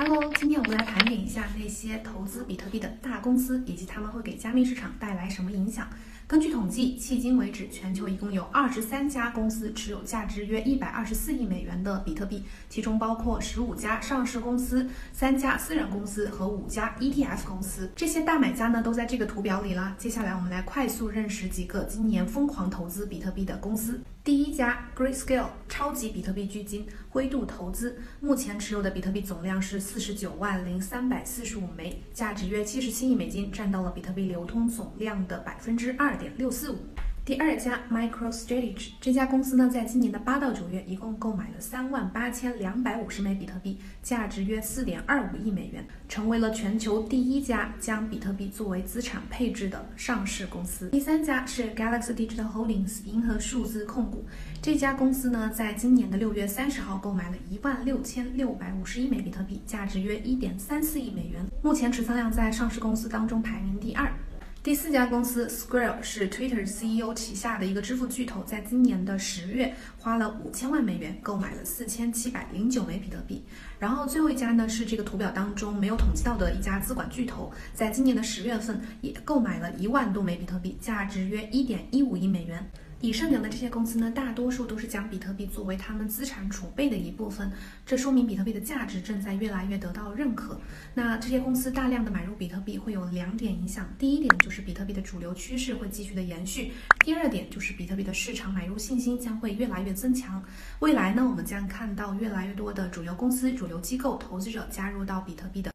Hello，今天我们来盘点一下那些投资比特币的大公司，以及他们会给加密市场带来什么影响。根据统计，迄今为止，全球一共有二十三家公司持有价值约一百二十四亿美元的比特币，其中包括十五家上市公司、三家私人公司和五家 ETF 公司。这些大买家呢，都在这个图表里了。接下来，我们来快速认识几个今年疯狂投资比特币的公司。第一家 Grayscale 超级比特币基金灰度投资，目前持有的比特币总量是四十九万零三百四十五枚，价值约七十七亿美金，占到了比特币流通总量的百分之二点六四五。第二家 MicroStrategy 这家公司呢，在今年的八到九月，一共购买了三万八千两百五十枚比特币，价值约四点二五亿美元，成为了全球第一家将比特币作为资产配置的上市公司。第三家是 Galaxy Digital Holdings 银河数字控股，这家公司呢，在今年的六月三十号购买了一万六千六百五十一枚比特币，价值约一点三四亿美元，目前持仓量在上市公司当中排名第二。第四家公司 Square 是 Twitter CEO 旗下的一个支付巨头，在今年的十月花了五千万美元购买了四千七百零九枚比特币。然后最后一家呢是这个图表当中没有统计到的一家资管巨头，在今年的十月份也购买了一万多枚比特币，价值约一点一五亿美元。以上讲的这些公司呢，大多数都是将比特币作为他们资产储备的一部分，这说明比特币的价值正在越来越得到认可。那这些公司大量的买入比特币会有两点影响，第一点就是比特币的主流趋势会继续的延续，第二点就是比特币的市场买入信心将会越来越增强。未来呢，我们将看到越来越多的主流公司、主流机构、投资者加入到比特币的。